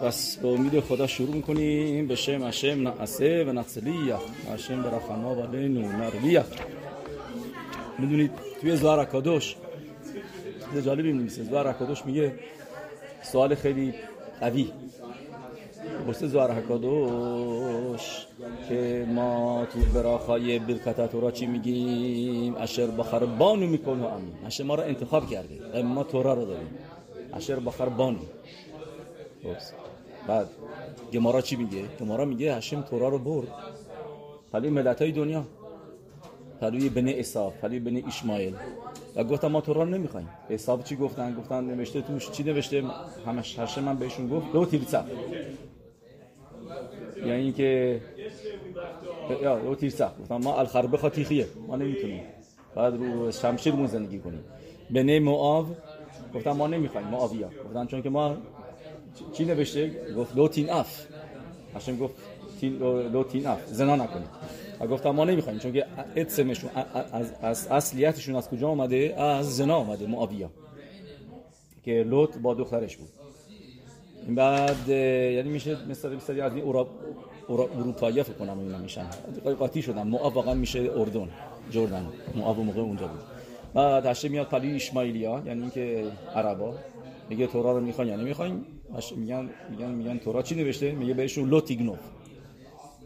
پس به امید خدا شروع می‌کنیم. به شم اشم نعسه و نعسلیه. اشم به و لینو نرویه. می‌دونید توی زوار اکادوش جالبی میمیسه زوار اکادوش میگه سوال خیلی قوی. پرسه زوار اکادوش که ما تو براخای برکت تورا چی میگیم؟ اشر بخر بانو می‌کنه امین. اشر ما رو انتخاب کرده. ما تورا رو داریم. اشر بخر بانو. بعد گمارا چی میگه؟ گمارا میگه هشم تورا رو برد. پلوی ملت های دنیا. پلوی بنی اصاف پلوی بنی اشمایل و گفتم ما تورا رو نمی‌خوایم. اصاف چی گفتن؟ گفتن نوشته توش چی نوشته؟ همش هشم من بهشون گفت. دو تیرسف یعنی اینکه یا دو تیرسف گفتم ما الخربه خاطیخیه ما نمی‌تونیم. بعد رو شمشیرمون زندگی کنیم. בני מואב گفتم ما نمی‌خوایم. موآبیا گفتن چون که ما چی نوشته؟ گفت לא תנאף. השם گفت תנ לא תנאף. زنا نکنید. و گفتم ما نمی‌خوایم چون که עצם شون از, از اصلیتشون از کجا آمده از زنا آمده موآبیه. که لوط با دخترش بود. این بعد یعنی میشه مثل مثل از این اروپایی فکر کنم اینا میشن. قاطی شدن. معاف واقعا میشه اردن جردن. معاف موقع اونجا بود. بعد هشته میاد پلی اشمایلیا یعنی اینکه عربا میگه تورا رو می‌خواین یا نمی‌خواین؟ میگن میگن میگن تورا. چی نوشته؟ میگه بهشون لوتیگنوف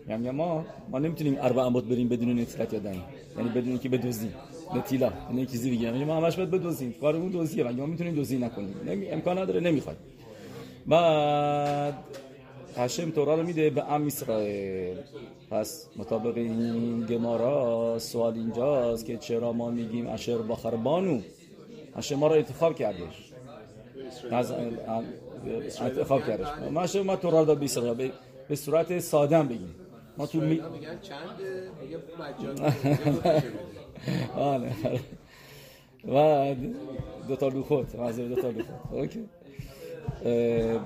یعنی ما ما نمی‌تونیم اربع اموت بریم بدون نتیلت یادن یعنی بدون اینکه بدوزیم. نتیلا یعنی چیزی دیگه. یعنی ما همش باید بدوزیم. کارمون دوزیه. و ما می‌تونیم دوزی نکنیم. نمی... امکان نداره نمی‌خواد بعد هشم تورا رو میده به ام اسرائیل. پس مطابق این گمارا سوال اینجاست که چرا ما میگیم اشر بخر بانو هشم ما رو انتخاب کردش. انتخاب کردش. ما شما ما تورا داد بیسرا به صورت ساده بگیم. ما تو می... آره و دو تا لوخوت معذرت دو تا لوخوت Okay.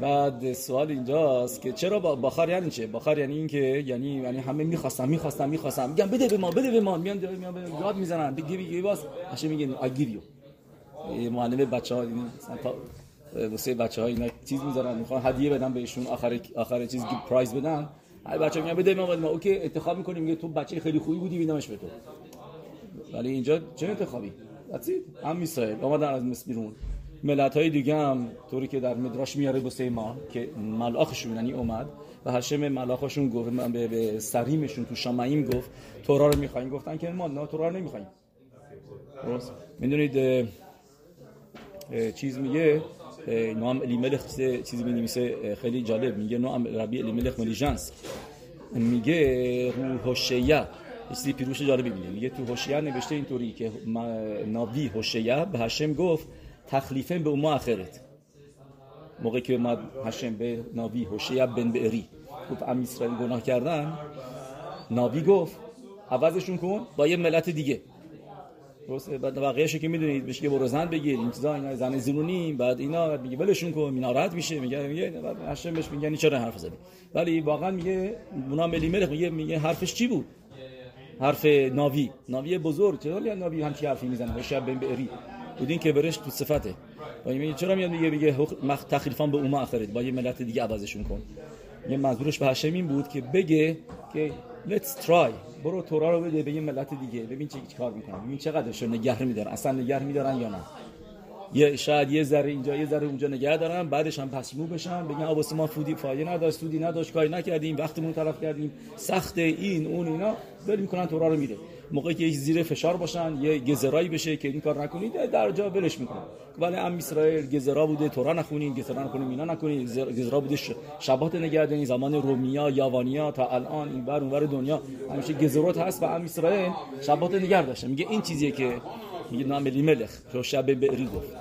بعد سوال اینجاست که چرا بخار یعنی چه بخار یعنی این که یعنی یعنی همه می‌خواستم می‌خواستم می‌خواستم میگم بده به ما بده به ما. میان میان یاد می‌زنن. بگی بگی باز همیشه میگن you. معلم بچه ها این واسه بچه ها اینا چیز می‌ذارن می‌خوان هدیه بدن بهشون آخر آخر چیز prize بدن. هر بچه میگن بده ما ما okay انتخاب می‌کنیم. میگه تو بچه خیلی خوبی بودی میدمش به تو. ولی اینجا چه انتخابی؟ That's هم اسرائیل اومدن از مصر بیرون. ملت های دیگه هم طوری که در مدراش میاره واسه ما که ملاخشون یعنی اومد و هشم ملاخشون گفت من به, سریمشون تو شامعیم گفت تورا رو می‌خوایم. گفتن که ما نه تورا رو نمی‌خوایم. درست؟ می‌دونید چیز میگه؟ نام الیملخ چیزی می نویسه خیلی جالب. میگه نام ربی الیملخ ملیجنس میگه روح هوشیه چیزی پیروش جالبی میگه. میگه تو هوشیه نوشته اینطوری که نبی هوشیه به هشم گفت تخلیفه به اما آخرت. موقعی که اومد هشم به نبی هوشیه بن بئری. گفت ام اسرائیل گناه کردن. نبی گفت عوضشون کن با یه ملت دیگه. درسته بعد بقیه‌شو که می‌دونید. بهش که برو زن بگیر. این چیزا اینا زن زنونی بعد اینا میگه ولشون کن. اینا راحت میشه. میگه میگه بعد هاشم بهش میگه چرا حرف زدی؟ ولی واقعا میگه اونا ملی ملک میگه میگه حرفش چی بود؟ حرف ناوی. ناوی بزرگ. چرا میاد ناوی همچی حرفی می‌زنه؟ شب بری بودین که برش تو صفته. و میگه چرا میاد میگه میگه مخ تخریفان به اوما آخرت با یه ملت دیگه عوضشون کن. یه منظورش به هاشم بود که بگه که let's try. برو تورا رو بده به یه ملت دیگه. ببین چه کار می‌کنن. ببین چقدرشون نگه میدارن. اصلا نگه میدارن یا نه؟ یه شاید یه ذره اینجا یه ذره اونجا نگه دارن. بعدش هم پسمو بشن. بگن آباس ما فودی فایده نداشت سودی نداشت کاری نکردیم وقتمون طرف کردیم. سخت این اون اینا. ول می‌کنن تورا رو میده. موقعی که زیر فشار باشن یه گزرایی بشه که این کار نکنید در جا ولش می‌کنن. ولی ام اسرائیل گزرا بوده تورا نخونین گزرا نکنین اینا نکنین گزرا بوده شبات نگهداری زمان رومیا یاوانیا تا الان این بر اونور دنیا. همیشه گزرات هست و ام اسرائیل شبات نگه داشته. میگه این چیزیه که میگه نام تو شب بری گفت.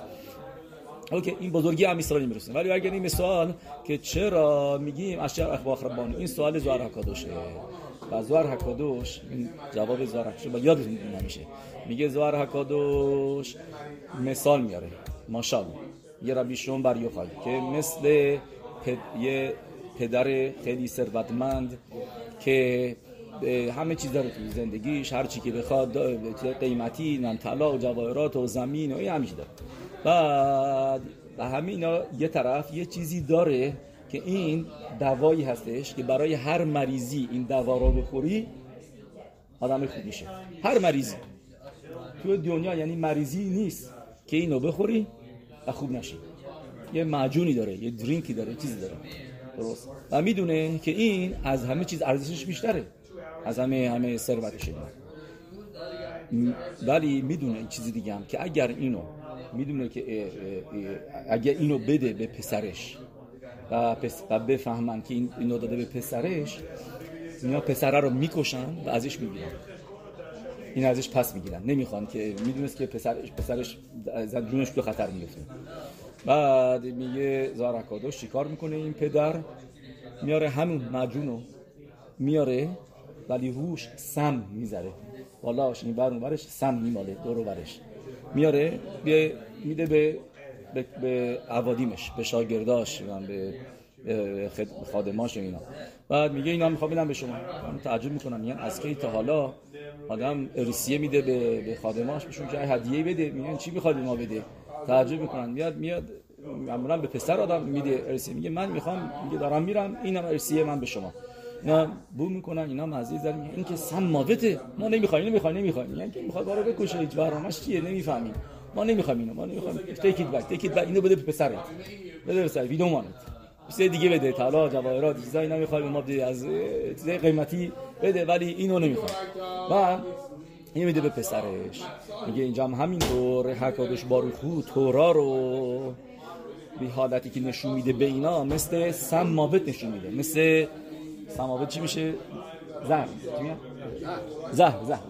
اوکی این بزرگی هم اسرائیل می‌رسه. ولی اگر این سوال که چرا میگیم اشیاء اخبار ربانی این سوال زوار حکادوشه و زوار حکادوش این جواب زوار حکادوش با یادتون نمیشه. میگه زوار حکادوش مثال میاره. ماشاءالله. یه ربی شون بر یوخای که مثل پد... یه پدر خیلی ثروتمند که همه چیز داره تو زندگیش هر چی که بخواد قیمتی نم طلا و جواهرات و زمین و این همیشه داره. بعد و همینا یه طرف یه چیزی داره که این دوایی هستش که برای هر مریضی این دوا رو بخوری آدم خوب میشه. هر مریضی. تو دنیا یعنی مریضی نیست که اینو بخوری و خوب نشی یه معجونی داره یه درینکی داره چیزی داره. درست. و می‌دونه که این از همه چیز ارزشش بیشتره. از همه همه ثروتش ولی می‌دونه این چیزی دیگه هم که اگر اینو می‌دونه که اگر اینو بده به پسرش و, پس و بفهمن که این اینو داده به پسرش اینا پسره رو می‌کشن و ازش می‌گیرن. این ازش پس می‌گیرن. نمی‌خوان که می‌دونست که پسرش پسرش جونش تو خطر میفته بعد میگه زارکادو شکار می‌کنه این پدر؟ میاره همون مجونو میاره ولی روش سم می‌ذاره. والاش این بر برش سم میماله دورو برش میاره به میده به به, عوادیمش به شاگرداش به خادماش اینا. بعد میگه اینا می‌خوام بدم به شما. من تعجب می‌کنم. میگن از کی تا حالا آدم ارسیه میده به, به خادماش بهشون که هدیه بده. میگن چی می‌خواد ما بده؟ تعجب می‌کنن. میاد میاد معمولا به پسر آدم میده ارسیه میگه من می‌خوام میگه دارم میرم اینم ارسیه من به شما. اینا بو می‌کنن اینا مزید دارن این که سم ماوته ما نمی‌خوایم نمی‌خوایم نمی‌خوایم. میگن که می‌خواد بارو بکشه. هیچ برنامه‌اش چیه؟ نمی‌فهمیم. ما نمی‌خوایم اینو ما نمی‌خوایم. تیک ایت بک تیک ایت اینو بده به پسرت. بده به پسر ویدو مانت چیز دیگه بده طلا جواهرات چیزایی نمی‌خوایم ما بده از چیزای قیمتی بده ولی اینو نمی‌خوام و این میده به پسرش. میگه اینجا هم همینطور حکادش باروخو تورا رو. به حالتی که نشون میده به اینا مثل سماوت نشون میده. مثل سماوت چی میشه؟ زهر. زهر. زهر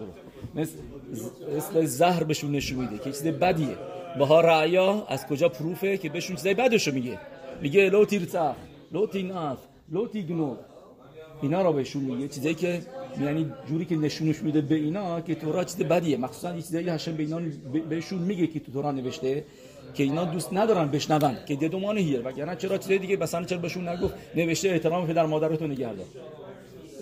مثل زهر بهشون نشون میده که چیز بدیه. بها رعیا از کجا پروفه که بهشون چیزای بدشو میگه؟ میگه لو تیرتاخ لو تیناف لو تیگنو اینا رو بهشون میگه. چیزایی که یعنی جوری که نشونش میده به اینا که تورا چیز بدیه. مخصوصا یه چیزایی هاشم به اینا بهشون میگه که تو تورا نوشته که اینا دوست ندارن بشنون که ددومان هیر وگرنه چرا چیزای دیگه؟ مثلا چرا بهشون نگفت؟ نوشته احترام پدر مادرتون نگه دار.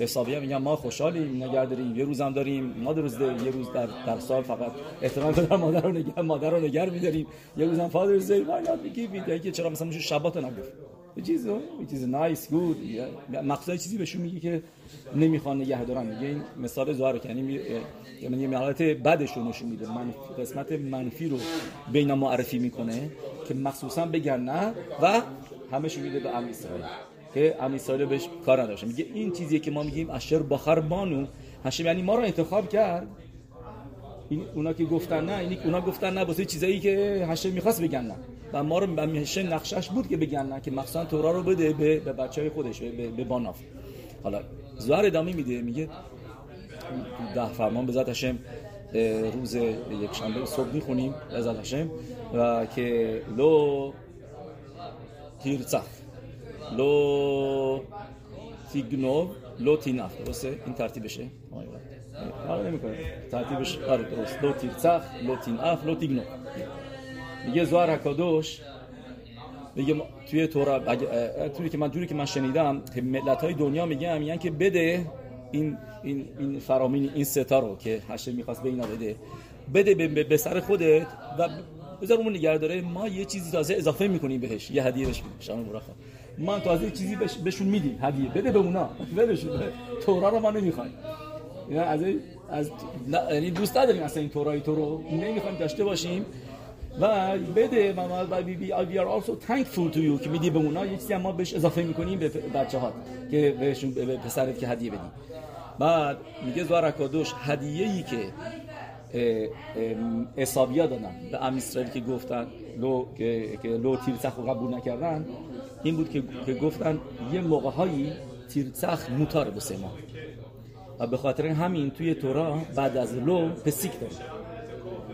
حسابی میگم ما خوشحالیم نگه داریم یه روزم داریم. ما روز یه روز در, در سال فقط. احترام پدر مادر رو نگه مادر رو نگه میداریم. یه روزم فادرز دی why not? We که چرا مثلا میشه شبات نگفت. یه چیز یه چیز نایس گود مقصد چیزی بهشون میگه که نمی‌خوان نگه دارن. میگه این مثال ظاهر یعنی یعنی یه حالت بدش رو نشون میده. من قسمت منفی رو بینا معرفی می‌کنه که مخصوصا بگن نه و همش میده به ام اسرائیل که ام اسرائیل بهش کار نداشته. میگه این چیزیه که ما میگیم اشر بخر بانو. هشم یعنی ما رو انتخاب کرد. این اونا که گفتن نه اینی اونا گفتن نه واسه چیزایی که هشم می‌خواست بگن نه. و ما رو همیشه نقشش بود که بگن نه که مخصوصا تورا رو بده به, به بچه های خودش به, به باناف. حالا זוהר ادامه میده میگه ده فرمان בעזרת השם روز یک شنبه صبح می‌خونیم בעזרת השם و که לא תרצח לא תגנוב לא תנאף درسته؟ این ترتیبشه آره نمی‌کنه. ترتیبش آره درست. לא תרצח לא תנאף לא תגנוב میگه זוהר הקדוש. میگه توی تورا توی که من جوری که من شنیدم ملت های دنیا میگن میگن که بده این این این فرامین این ستا رو که هشه می‌خواست به اینا بده. بده به, به سر خودت و بذار اون نگه داره ما یه چیزی تازه اضافه می‌کنیم بهش. یه هدیه بهش میدیم. شما ما تازه چیزی بهش بهشون میدیم هدیه. بده به اونا. بدهشون تورا رو ما نمی‌خوایم. از از یعنی دوست نداریم اصلا این تورای تو رو. نمی‌خوایم داشته باشیم. و بده و بی بی we are also thankful to you که میدی به اونا. یه چیزی ما بهش اضافه می‌کنیم به بچه ها که بهشون به پسرت که هدیه بدی. بعد میگه זוהר הקדוש هدیه ای که عساویا دادن به ام که گفتن לא که, که לא תרצח رو قبول نکردن این بود که, که گفتن یه موقع هایی תרצח מותר به ما و به خاطر همین توی تورا بعد از לא פסיק داره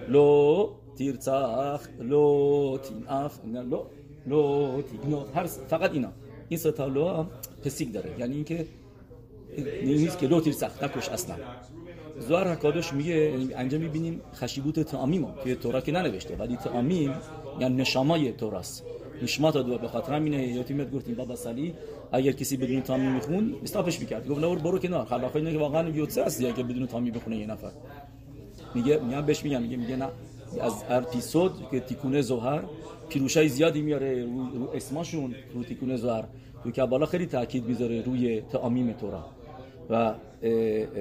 لو تیرچاخ لو تیناف لو لو تیگنو هر فقط اینا. این ستا لو پسیک داره. یعنی اینکه نیست که لو تیرچاخ نکش اصلا. زوار حکادوش میگه انجام می‌بینیم خشیبوت تعامیم که تورا که ننوشته ولی تعامیم یعنی نشامای توراست نشمات دو به خاطر همینه یتیمت گفتیم بابا سالی اگر کسی بدون تامی میخون استاپش می‌کرد. گفت برو برو کنار. خلاقای اینه که واقعا یوتسه است یا که بدون تامی بخونه یه نفر. میگه میگم بهش میگم میگه میگه نه. از هر اپیزود که تیکونه زهر پیروشای زیادی میاره رو, رو اسماشون رو تیکونه زهر. تو کبالا خیلی تاکید می‌ذاره روی تعامیم تورا. و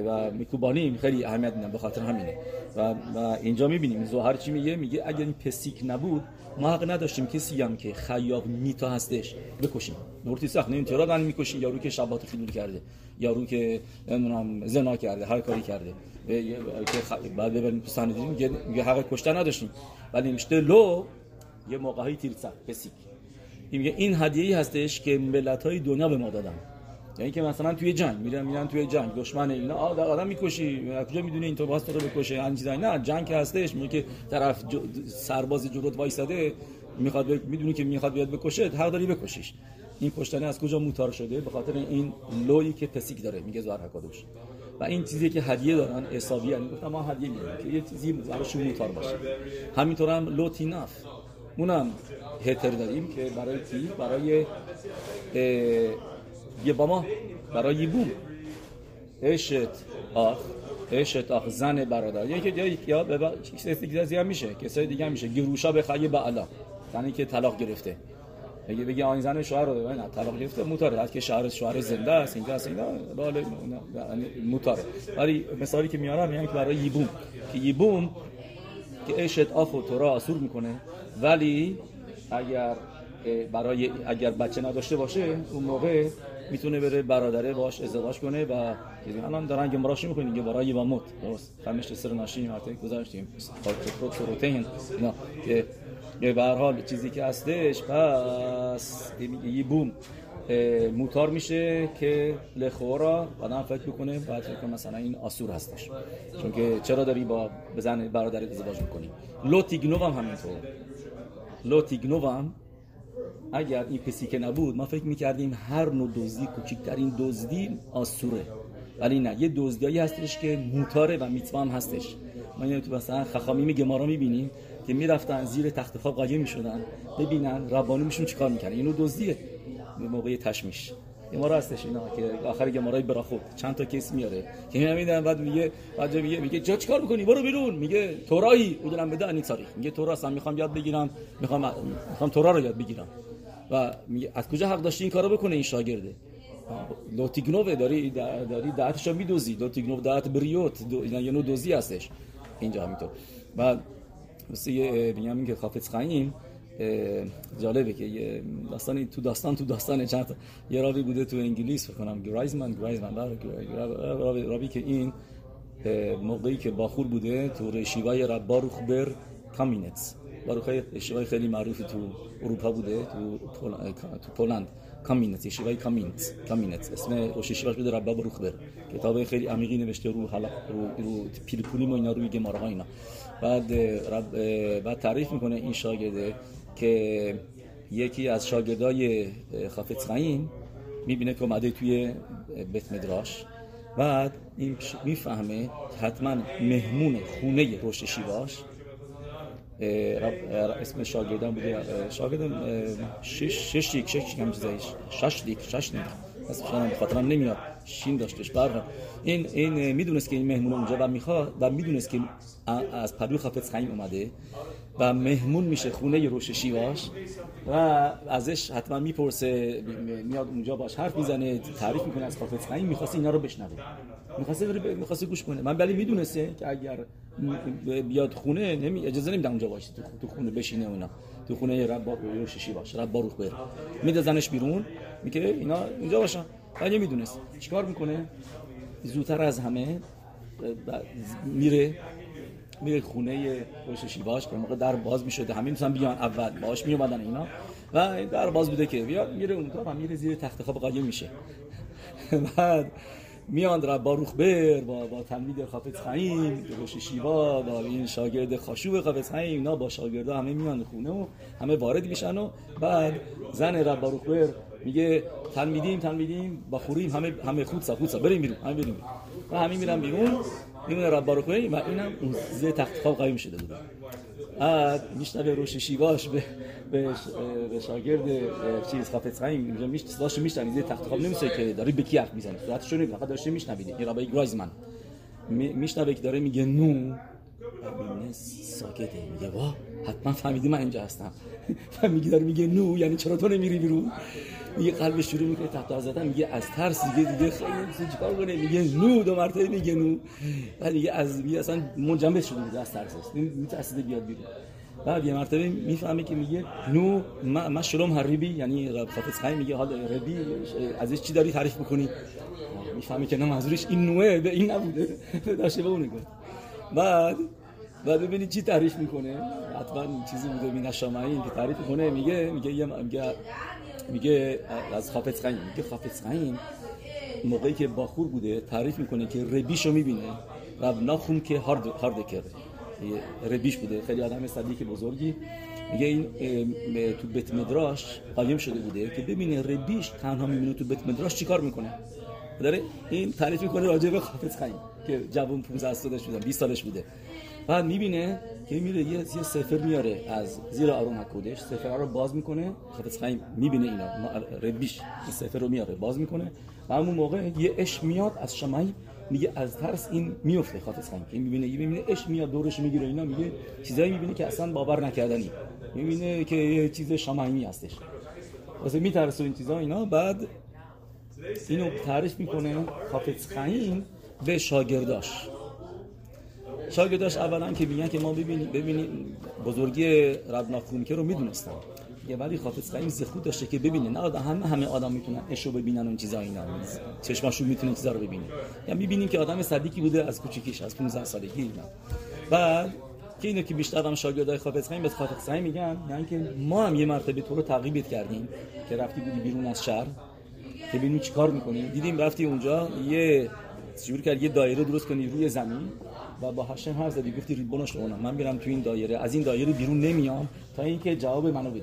و میکوبانیم خیلی اهمیت میدن به خاطر همینه. و, و اینجا می‌بینیم زوهر چی میگه؟ میگه اگر این پسیک نبود ما حق نداشتیم کسی هم که خیاب میتا هستش بکشیم. نورتی سخت نه انترا می‌کشیم یارو که شبات خیلول کرده یارو که نمی‌دونم زنا کرده هر کاری کرده. که بعد ببریم تو سند میگه میگه حق کشتن نداشتیم. ولی میشته لو یه موقعی تیرسا پسیک. میگه این هدیه‌ای هستش که ملت های دنیا به ما دادن. یعنی که مثلا توی جنگ میرن میرن توی جنگ دشمن اینا. آدم می‌کشی. کجا می‌دونی این تو رو بکشه این چیزا؟ نه جنگ که هستش. میگه که طرف سرباز جلوت وایساده می‌خواد می‌دونی که می‌خواد بیاد بکشه حق داری بکشیش. این کشتن از کجا موتار شده؟ به خاطر این لویی که پسیک داره میگه زهر حکادوش. و این چیزی که هدیه دارن حسابی یعنی گفتم ما هدیه میدیم که یه چیزی براشون موتار باشه. همینطور هم لوتیناف اونم هتر داریم که برای کی برای یه با ما برای بوم. اشت آخ اشت آخ زن برادر. یکی دیگه یا به کسی هم میشه کسای دیگه هم میشه. گروشا به خیلی بعلا زنی که طلاق گرفته. اگه بگی آین زن شوهر رو نه طلاق گرفته موتاره. از که شوهر شوهر زنده است اینجا است اینا بالا یعنی موتاره. ولی مثالی که میارم یعنی که برای یبوم که یبوم که اشت آف و تورا آسور می‌کنه. ولی اگر برای اگر بچه نداشته باشه اون موقع می‌تونه بره برادره باش ازدواج کنه و الان دارن گمراش می‌کنین که برای با موت درست. فهمش سر ناشی مرته گذاشتیم. پروتئین که به هر حال چیزی که هستش پس یه بوم موتار میشه که لخورا آدم فکر بکنه بعد فکر مثلا این آسور هستش. چون که چرا داری با بزن برادر ازدواج می‌کنی؟ لوتیگنو هم همینطور لوتیگنو هم اگر این پسی که نبود ما فکر می‌کردیم هر نوع دزدی کوچکترین دزدی آسوره. ولی نه یه دزدیایی هستش که موتاره و میتوا هم هستش. ما تو مثلا خخامی گمارا می‌بینیم که می‌رفتن زیر تخت خواب قایم می‌شدن ببینن ربانومشون چیکار می‌کنن. اینو دزدیه. به موقع تشمیش. گمارا هستش اینا که آخر گمارای براخو چند تا کیس میاره. که اینا میدن بعد میگه بعد میگه میگه جا چیکار می‌کنی؟ برو بیرون. میگه تورایی. بودن بده انی تاریخ میگه تورا هم می‌خوام یاد بگیرم. می‌خوام می‌خوام تورا رو یاد بگیرم. و از کجا حق داشتی این کارو بکنه این شاگرده؟ لوتیگنوو داری داری دعتشو میدوزی لوتیگنوو دعت بریوت دو یه نوع دوزی هستش. اینجا همینطور. و مثل میگم که خافت خایم جالبه که یه داستانی تو داستان تو داستان چند یه راوی بوده تو انگلیس فکر کنم گرایزمن گرایزمن راوی, راوی که این موقعی که باخور بوده تو رشیوای رباروخ بر کامینتس. باروخ شیوای خیلی معروفی تو اروپا بوده تو تو پولند کامینت ישיבה ی کامینت کامینت اسم ראש ישיבה ش بوده ربا باروخ بر کتاب خیلی عمیقی نوشته رو حالا رو رو פלפול ی و اینا روی گماره ها اینا بعد رب بعد تعریف می‌کنه این شاگرده که یکی از شاگردای خافت خایم می‌بینه که اومده توی בית מדרש بعد این می‌فهمه حتما مهمون خونه رشد شیواش اسم شاگردان بوده. شاگردان شش شش یک شش هم چیزایش شش لیک شش لیک اسمشان خاطرم نمیاد. شین داشتش برها این این می‌دونست که این مهمون اونجا و می‌خواد و می‌دونست که از پدو خافت خیم اومده و مهمون میشه خونه روش شیواش و ازش حتما می‌پرسه میاد اونجا باش حرف می‌زنه تعریف می‌کنه از خافت خیم می‌خواسته اینا رو بشنوه. می‌خواسته می‌خواسته گوش کنه. من ولی می‌دونسته که اگر بیاد خونه نمی اجازه نمیدم اونجا باشه تو خونه بشینه اونا تو خونه رب روش شیواش رب باروخ بره. میده زنش بیرون میگه اینا اینجا باشن. ولی می‌دونست. چیکار می‌کنه؟ زودتر از همه میره میره خونه روش شیواش که موقع در باز می‌شده. همین مثلا بیان اول باش میومدن اینا. و در باز بوده که بیاد میره اونجا و میره زیر تخت خواب قایم میشه. بعد میان را باروخ بر با با تلمید خافت خیم روش شیوا با این شاگرد خاشوب خافت خیم اینا با شاگردا همه میان خونه و همه وارد میشن و بعد زن را باروخ بر میگه تلمیدیم تلمیدیم با خوریم همه همه خودسا خودسا بریم بیرون همه بریم و همه میرن بیرون میمونه رب باروخ و اینم اون زیر تخت خواب قایم شده بود بعد میشنوه روش شیواش به به, شاگرد چیز خافت خیم اینجا میش صداشو میشنوید تخت خواب نمیشه که داری به کی حرف می‌زنی. صورتش رو فقط داشته میشنوید یه رابای گرایزمن. میشنوه که داره میگه نو. ساکته. میگه وا حتما فهمیدی من اینجا هستم. و میگه داره میگه نو یعنی چرا تو نمیری بیرون؟ میگه قلبش شروع می‌کنه تحت زدن میگه از ترس دیگه دیگه خیلی چیکار کنه؟ میگه نو دو مرتبه میگه نو. و دیگه از میگه اصلا منجمد شده میگه از ترسش میترسیده بیاد بیرون. بعد یه مرتبه می‌فهمه که میگه نو ما شلوم هریبی یعنی خاطر خیلی میگه حال ربی ازش چی داری تعریف می‌کنی؟ می‌فهمی که نه منظورش این نوعه به این نبوده. داشته به اون بعد بعد ببینید چی تعریف می‌کنه. حتما چیزی بوده می نشامعین که تعریف می‌کنه میگه میگه یه میگه میگه از خافت خیم میگه خافت خیم موقعی که باخور بوده تعریف می‌کنه که ربیشو می‌بینه. و ناخون که هارد هارد کرده ربیش بوده. خیلی آدم صدیق بزرگی. میگه این تو بیت مدراش قایم شده بوده که ببینه ربیش تنها می‌بینه تو بیت مدراش چیکار می‌کنه. داره این تعریف می‌کنه راجع به خافت خیم که جوون 15 سالش بوده 20 سالش بوده. بعد می‌بینه که میره یه یه سفر میاره از زیر آرون حکودش سفر رو باز می‌کنه. خفت خیم می‌بینه اینا ربیش این سفر رو میاره باز می‌کنه. و همون موقع یه اش میاد از شمعی میگه از ترس این میفته خاطر خیم که می‌بینه یه می‌بینه اش میاد دورش می‌گیره اینا میگه چیزایی می‌بینه که اصلا باور نکردنی. می‌بینه که یه چیز شمعی هستش. واسه میترسه این چیزا اینا. بعد اینو تعریف می‌کنه خافت خیم به شاگرداش. شاگرداش اولا که میگن که ما ببینیم ببینیم بزرگی رب که رو می‌دونستن یه ولی خاطر قیم زخود داشته که ببینه. نه آدم همه همه آدم می‌تونن اشو ببینن اون چیزا اینا. چشماشون می‌تونه چیزا رو ببینه. یا می‌بینیم که آدم صدیقی بوده از کوچیکیش از 15 سالگی اینا. بعد که اینو که بیشتر هم شاگردای خافت قیم به قیم میگن یعنی که ما هم یه مرتبه تو رو تعقیبت کردیم که رفتی بودی بیرون از شهر. که ببینیم چیکار می‌کنی. دیدیم رفتی اونجا یه شروع کرد یه دایره درست کنی روی زمین و با هاشم حرف زدی گفتی ریبونش اونم من میرم تو این دایره. از این دایره بیرون نمیام تا اینکه جواب منو بدی.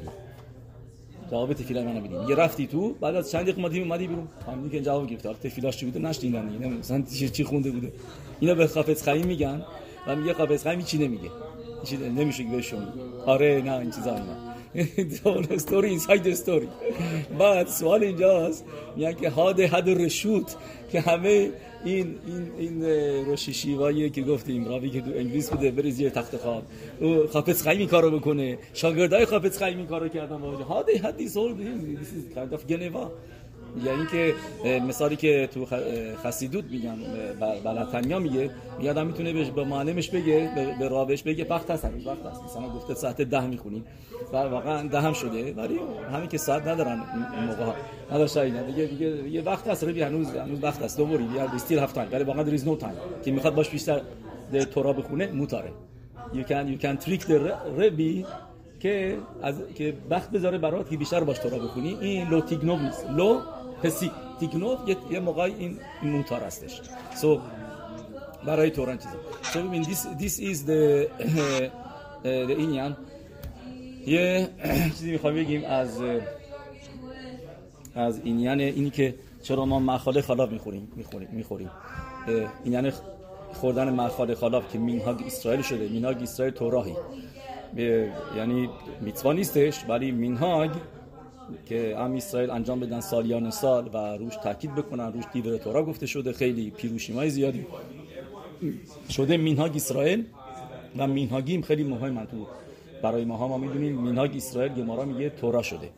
جواب تفیلا منو بدی. یه رفتی تو بعد از چند دقیقه اومدی اومدی بیرون. فهمیدی که جواب گرفت آخه تفیلاش چی بوده؟ نشدیدن اینا مثلا چی خونده بوده. اینا به خافت خیم میگن. و میگه خافت خیم چی نمیگه؟ چی نمیشه بهشون آره نه این چیزا دول استوری اینساید استوری بعد سوال اینجاست میگن که هاد حد رشوت که همه این این این روشی شیوایی که گفتیم راوی که تو انگلیس بوده بره زیر تخت خواب او خافز خیم این کارو بکنه شاگردای خافز خیم این کارو کردن واجه هاده حدی سول this kind of گنوا یعنی که مثالی که تو خسیدود میگن بلتنیا میگه آدم می‌تونه به معلمش بگه به راوش بگه وقت هست هنوز وقت هست. مثلا گفته ساعت ده می‌خونیم و واقعا ده هم شده ولی همین که ساعت ندارن این موقع ها. نداشته اینا دیگه دیگه یه وقت هست ربی هنوز هنوز وقت هست. دوباره یا استیل هفت تایم ولی واقعا is no time. که می‌خواد باش بیشتر تورا بخونه موتاره. You can you can trick the ربی که از که وقت بذاره برات که بیشتر باش تورا بخونی. این لو تیگنوب لو پسی تیگنوف یه, موقعی این موتار هستش. So برای so I mean this, this is the the اینیان یه چیزی می‌خوام بگیم از از اینیان اینی که چرا ما مخاله خلاف می‌خوریم می‌خوریم می‌خوریم. این یعنی خوردن مخاله خلاف که مینهاگ اسرائیل شده. مینهاگ اسرائیل توراهی. یعنی میتوا نیستش ولی مینهاگ که ام اسرائیل انجام بدن سالیان سال و روش تاکید بکنن روش دیور تورا گفته شده خیلی پیروشیمای زیادی. شده مینهاگ اسرائیل و مینهاگیم خیلی مهم تو برای ما ها ما می‌دونیم مینهاگ اسرائیل گمارا میگه تورا شده.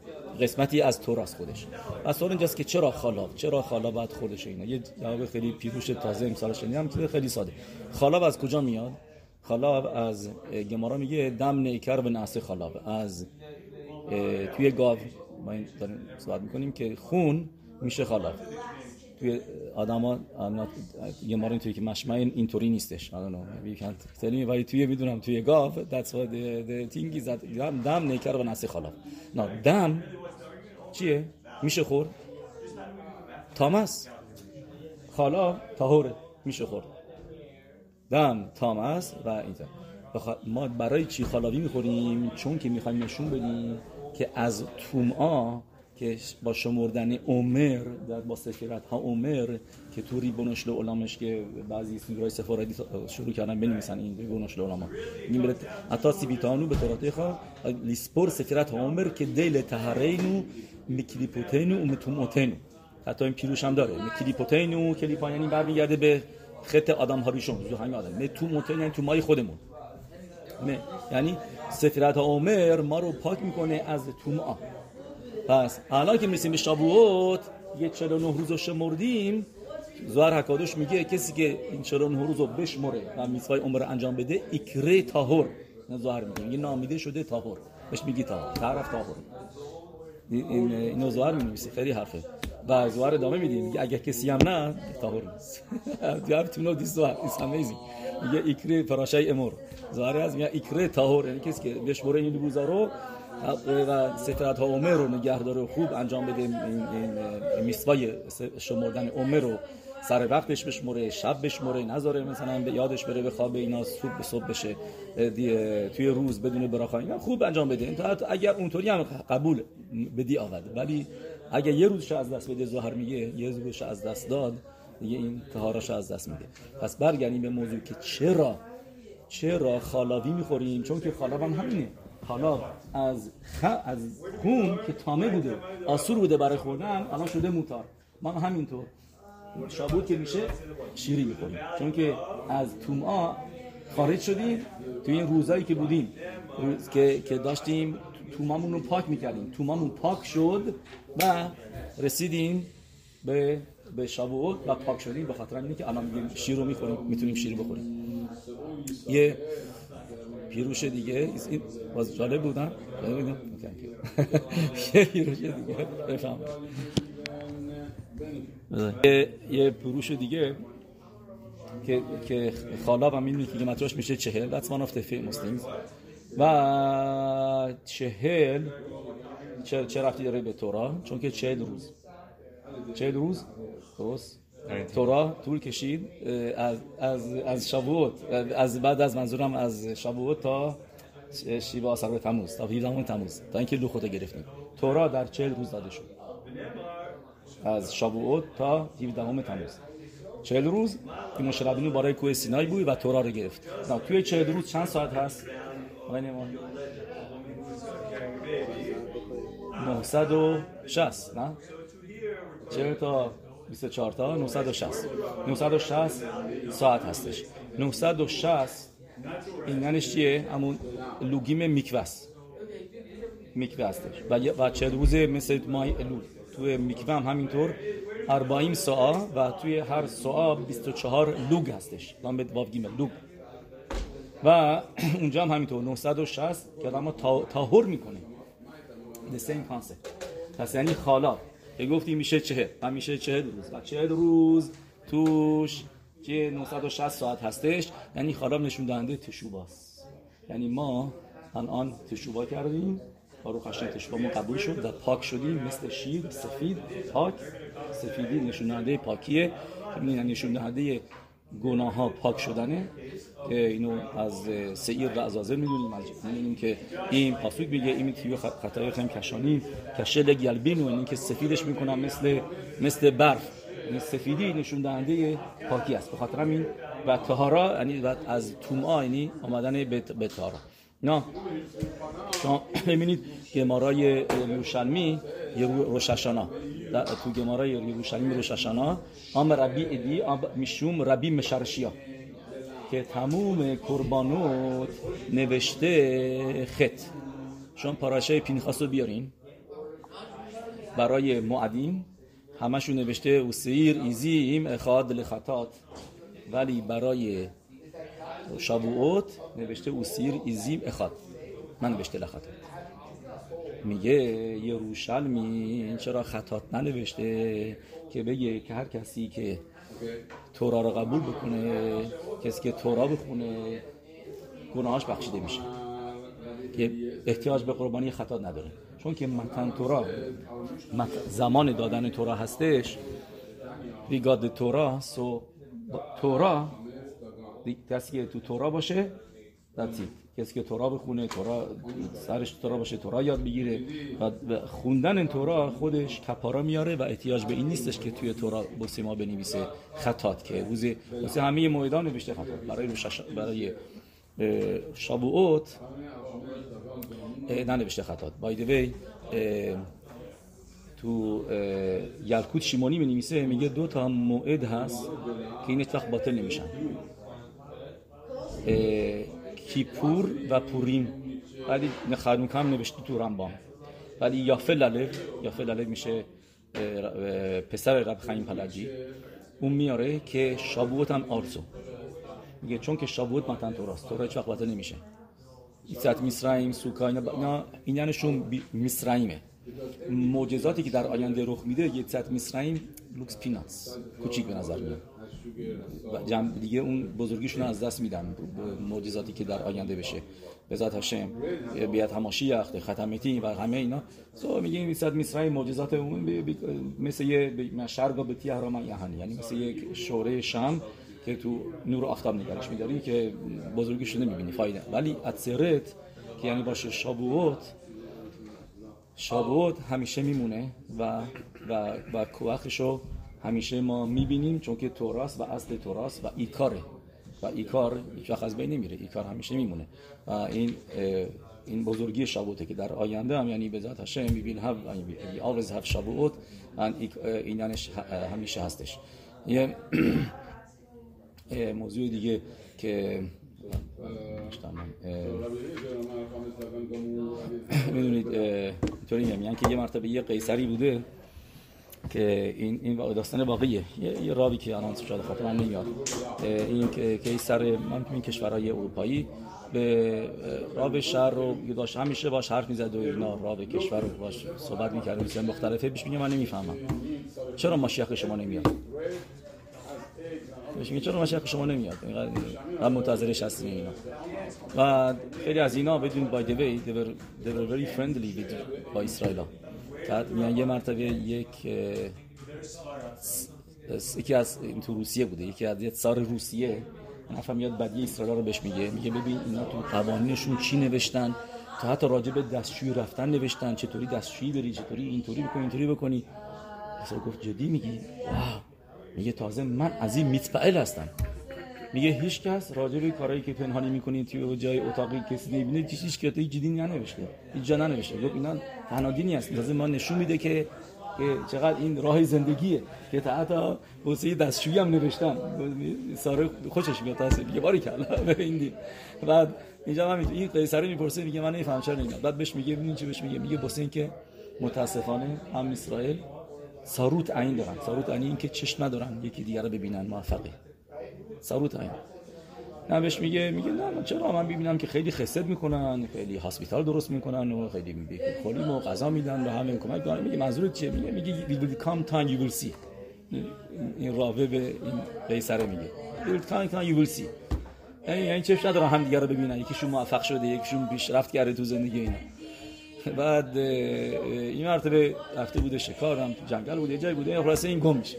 قسمتی از توراست خودش. و سوال اینجاست که چرا خالاب چرا خالاب باید خودش اینا یه جواب خیلی پیروش تازه امسال شنیدم که خیلی ساده. خالاب از کجا میاد؟ خالاب از گمارا میگه دم نیکر به نعس خالاب از توی گاو. ما این داریم صحبت می‌کنیم که خون میشه خلاف توی آدما یه مارین توی که مشمع اینطوری نیستش. I don't ولی توی می‌دونم توی گاو that's what the, the thing دم, دم نیکر و نسی خلاف نه دم چیه؟ میشه خور تامس. خالا تاهوره میشه خور دم تامس و اینجا. ما برای چی خالاوی می‌خوریم؟ چون که می‌خوایم نشون بدیم. که از تومعا که با شمردن عمر در با سفیرت ها عمر که تو ریبونش علامش که بعضی سورای سفارتی شروع کردن بنویسن این ریبونش علما این بلت اتا سیبیتانو به طورت خوا لیسپور سفیرت ها عمر که دیل تهرینو میکلیپوتینو و متوموتینو حتی این پیروش هم داره. میکلیپوتینو کلیپا یعنی برمیگرده به خط آدم ها ریشون همین آدم. متوموتین یعنی تو مای خودمون. یعنی سفرت عمر ما رو پاک می‌کنه از تومعا پس الان که می‌رسیم به شابوت یه 49 روز رو شمردیم زوار حکادوش میگه کسی که این 49 روز رو بشمره و میسوای عمر انجام بده اکره تاهر. زوار میگه میگه نامیده شده تاهر. بهش میگی تاهر. طرف تاهر. این اینو زوار میگه خیلی حرفه. و زوار ادامه میدیم اگه کسی هم نه تاهر نیست to know this زوار it's amazing. میگه اکره فراشای امور. زوار از میگه اکره تاهر یعنی کسی که بشمره این روزا رو و سترت ها عمر رو نگهداره خوب انجام بده میسوای شمردن عمر رو. سر وقتش بشمره شب بشمره نذاره مثلا به یادش بره به خواب اینا صبح به صبح بشه توی روز بدون براخا اینا خوب انجام بده. اگر اونطوری هم قبول بدی آورد ولی اگر یه روزش از دست بده ظاهر میگه یه روزش از دست داد دیگه این تهاراش از دست میده. پس برگردیم به موضوع که چرا؟ چرا خالاوی می‌خوریم؟ چون که خالاو هم همینه. حالا از خ... از خون که تامه بوده آسور بوده برای خوردن الان شده موتار. ما همینطور. شابوت که میشه شیری می‌خوریم. چون که از توما خارج شدیم توی این روزایی که بودیم. روز که, که داشتیم تومامون رو پاک می‌کردیم. تومامون پاک شد و رسیدیم به به شابوت و پاک شدیم. به خاطر اینکه که الان میگیم شیر رو می‌خوریم می‌تونیم شیر بخوریم. یه پیروش دیگه این باز جالب بودن. یه پیروش دیگه. بفهم یه پیروش دیگه که که خالاب هم این که متراش میشه چهل. That's one of the famous things. و چهل چه, چه رفتی داره به تورا؟ چون که چهل روز. چهل روز؟ درست. تورا طول کشید. از از از شابوت از بعد از منظورم از شابوت تا شیوا آسر تموز تا 17 تموز تا اینکه لوخوت گرفتیم. تورا در 40 روز داده شد. از شابوت تا 17 تموز. 40 روز این مشربینو برای کوه سینای بود و تورا رو گرفت. نه توی 40 روز چند ساعت هست؟ 960 نه؟ 40 تا 24 تا 960 960 ساعت هستش. 960 این یعنیش چیه؟ همون لوگیم میکوس. میکوه هستش. و چه روزه مثل مای الول توی میکوه هم همینطور 40 ساعت و توی هر ساعت 24 لوگ هستش. دام به گیمل لوگ. و اونجا هم همینطور. 960 که آدم تاهر می‌کنه. The same concept. پس یعنی خالا. که گفتی میشه چهل. و میشه چهل روز. و چهل روز توش که 960 ساعت هستش. یعنی خراب نشون دهنده تشوباست. یعنی ما الان تشوبا کردیم. رو خشن تشوبا ما قبول شد و پاک شدیم. مثل شیر سفید پاک. سفیدی نشون دهنده پاکیه. که نشون دهنده گناه ها پاک شدنه که اینو از سعیر و ازازه می‌دونیم از می‌دونیم که این پاسوک میگه این تیو خطای خیم کشانی کشل گلبین و این که سفیدش می‌کنن مثل مثل برف این سفیدی نشون دهنده پاکی است. به خاطر همین و تهارا یعنی از توما یعنی آمدن به تهارا نه شما ببینید گمارای روششانا تو گمارای یروشلمی روششانا ام ربی ادی می‌شوم ربی مشرشیا. که تموم قربانوت نوشته خط. شما پاراشه پینخاس رو بیارین. برای معدیم. همشون نوشته اوسیر ایزیم اخاد لخطات. ولی برای شابوت نوشته اوسیر ایزیم اخاد. من نوشته لخطات. میگه یروشلمی چرا خطات ننوشته که بگه که هر کسی که تورا رو قبول بکنه کسی که تورا بخونه گناهاش بخشیده میشه. که احتیاج به قربانی خطا نداره. چون که متن تورا زمان دادن تورا هستش. ریگاد تورا سو تورا کسی که تو تورا باشه دتی کسی که تورا بخونه تورا سرش تورا باشه تورا یاد بگیره. و خوندن این تورا خودش کپارا میاره و احتیاج به این نیستش که توی تورا بسه ما بنویسه خطات که روزی واسه همه موعدان نوشته خطات برای روشش برای شابوت ننوشته خطات بای وی تو یلکوت شیمونی می میگه دو تا موعد هست که این اتفاق باطل نمیشن. کیپور و پوریم ولی خرنوک هم نوشته تو رمبام ولی یافه لالف یافه لالف میشه پسر رب خیم پلجی اون میاره که شابوت هم آرزو میگه چون که شابوت متن توراست تورا هیچ وقت نمیشه ایسات میسرایم سوکا اینا اینانشون میسرایمه معجزاتی که در آینده رخ میده یه ست میسرایم لوکس پیناس کوچیک به نظر میاد جمع دیگه اون بزرگیشون از دست میدن. معجزاتی که در آینده بشه. به ذات هشم بیاد هماشیخ ختمتی و همه اینا. سو میگیم صد مصرای معجزات اون مثل یه شرگا به تیهرام یهانی. یعنی مثل یک شوره شام که تو نور آفتاب نگرش میداری که بزرگیش نمی‌بینی. فایده. ولی اتسرت که یعنی باشه شابوت شابوت همیشه میمونه و و و کوخشو همیشه ما می‌بینیم چون که توراس و اصل توراس و ایکاره. و ایکار هیچ وقت از بین نمیره. ایکار همیشه میمونه. و این این بزرگی شابوته که در آینده هم یعنی به ذات هشم میبین هم always have شابوت این یعنیش همیشه هستش. یه موضوع دیگه که می‌دونید اینطوری میگن که یه مرتبه یه قیصری بوده. که این این داستان واقعیه یه, یه راوی که الان شاید خاطر من نمیاد. این که سر من این کشورهای اروپایی به راب شهر رو داشت همیشه باش حرف می‌زد و اینا. راب کشور رو باش صحبت می‌کرد مثلا مختلفه. پیش میگه من نمی‌فهمم. چرا ماشیخ شما نمیاد؟ بهش میگه چرا ماشیخ شما نمیاد؟ اینقدر منتظرش هستیم اینا. و خیلی از اینا بدون بای دی وی very friendly with با اسرائیل میان یه مرتبه یک یکی از این تو روسیه بوده یکی از یه سار روسیه نفر میاد بدی اسرائیل رو بهش میگه میگه ببین اینا تو قوانینشون چی نوشتن؟ تا حتی راجع به دستشویی رفتن نوشتن چطوری دستشویی بری چطوری اینطوری بکنی اینطوری بکنی؟ اصلا گفت جدی میگی؟ واو. میگه تازه من از این میتفعل هستم. میگه هیچ کس راجع به کارهایی که پنهانی می‌کنی توی جای اتاقی کسی نمی‌بینه هیچ هیچ کسی جدی ننوشته هیچ جا ننوشته. گفت اینا تنها دینی هست لازم ما نشون میده که که چقدر این راه زندگیه. که تا حتی واسه دستشویی هم نوشتن. ساره خوشش میاد تاسه میگه باری کلا دین. بعد اینجا من این قیصر می‌پرسه میگه من نمیفهم چرا اینا. بعد بهش میگه ببین چی بهش میگه؟ میگه واسه اینکه متاسفانه هم اسرائیل ساروت عین دارن. ساروت عین این که چشم ندارن یکی دیگر رو ببینن موفقه ساروت عین نه بهش میگه میگه نه من چرا من ببینم که خیلی خسد می‌کنن خیلی هاسپیتال درست می‌کنن و خیلی خالی و غذا میدن و همه کمک می‌کنن میگه منظورت چیه؟ میگه میگه we will come time you will see. این راوه به این قیصر میگه. We will come time you will see. یعنی چه ندارن هم دیگه رو ببینن؟ یکیشون موفق شده یکیشون پیشرفت کرده تو زندگی اینا. بعد این مرتبه رفته بوده شکار هم تو جنگل بوده جای بوده خلاص این گم میشه.